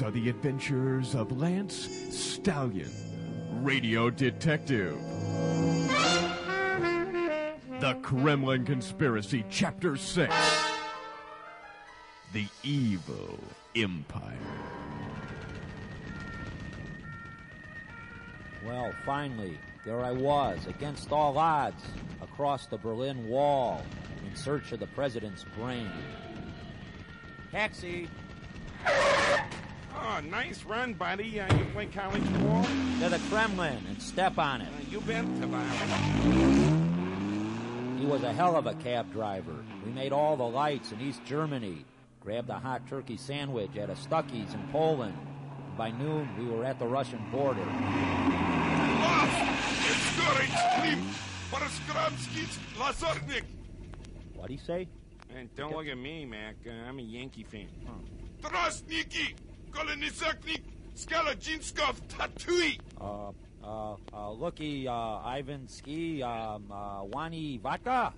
the adventures of Lance Stallion, radio detective. The Kremlin Conspiracy, Chapter 6 The Evil Empire. Well, finally, there I was, against all odds, across the Berlin Wall, in search of the president's brain. Taxi! Oh, nice run, buddy. Uh, you play college ball? To the Kremlin and step on it. Uh, you been to violence. He was a hell of a cab driver. We made all the lights in East Germany. Grabbed a hot turkey sandwich at a Stuckey's in Poland. By noon, we were at the Russian border. What'd he say? And don't look at me, Mac. Uh, I'm a Yankee fan. Huh. Kolonizaknik Skalajinskov Tatui. Uh, uh, uh, looky, uh, Ivan Ski, um, uh, Wani Vodka?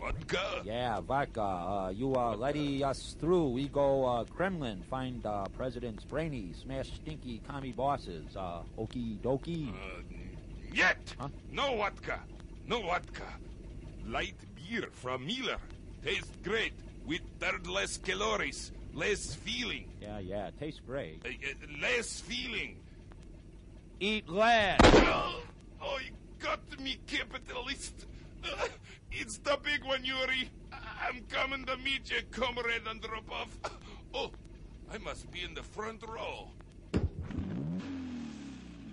Vodka? Yeah, Vodka. Uh, you are uh, letting us through. We go uh, Kremlin, find uh, President's brainy, smash stinky commie bosses. Uh, okie dokie. Uh, yet! Huh? No Vodka. No Vodka. Light beer from Miller. Tastes great with third less calories. Less feeling. Yeah, yeah, it tastes great. Uh, uh, less feeling. Eat less. Oh, oh, you got me, capitalist. Uh, it's the big one, Yuri. I- I'm coming to meet you, comrade Andropov. Oh, I must be in the front row.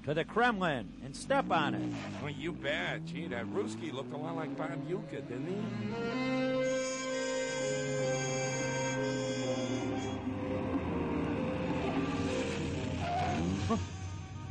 To the Kremlin and step on it. Oh, you bet. Gee, that Ruski looked a lot like Bob Uecker, didn't he?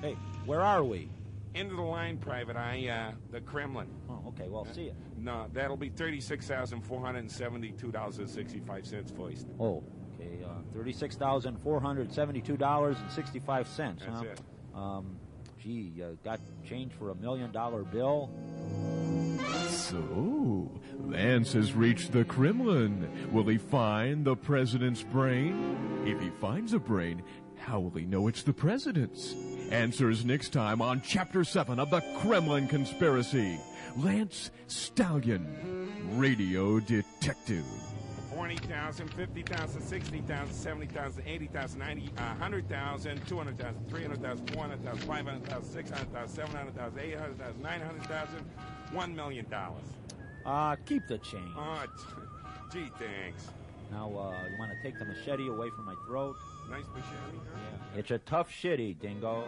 Hey, where are we? End of the line, Private Eye. Uh, the Kremlin. Oh, okay, well, see ya. No, that'll be thirty-six thousand four hundred and seventy-two dollars and sixty-five cents first. Oh, okay, uh, thirty-six thousand four hundred seventy-two dollars and sixty-five cents. That's huh? it. Um, gee, uh, got change for a million-dollar bill? So, Lance has reached the Kremlin. Will he find the president's brain? If he finds a brain, how will he know it's the president's? Answers next time on Chapter 7 of the Kremlin Conspiracy. Lance Stallion, Radio Detective. 40,000, 50,000, 60,000, 70,000, 80,000, 90, uh, 100,000, 200,000, 300,000, 400,000, 500,000, 600,000, 700,000, 800,000, 900,000, $1 million. Uh, keep the change. T- gee, thanks. Now, uh, you want to take the machete away from my throat? Nice machete, huh? It's a tough shitty, dingo.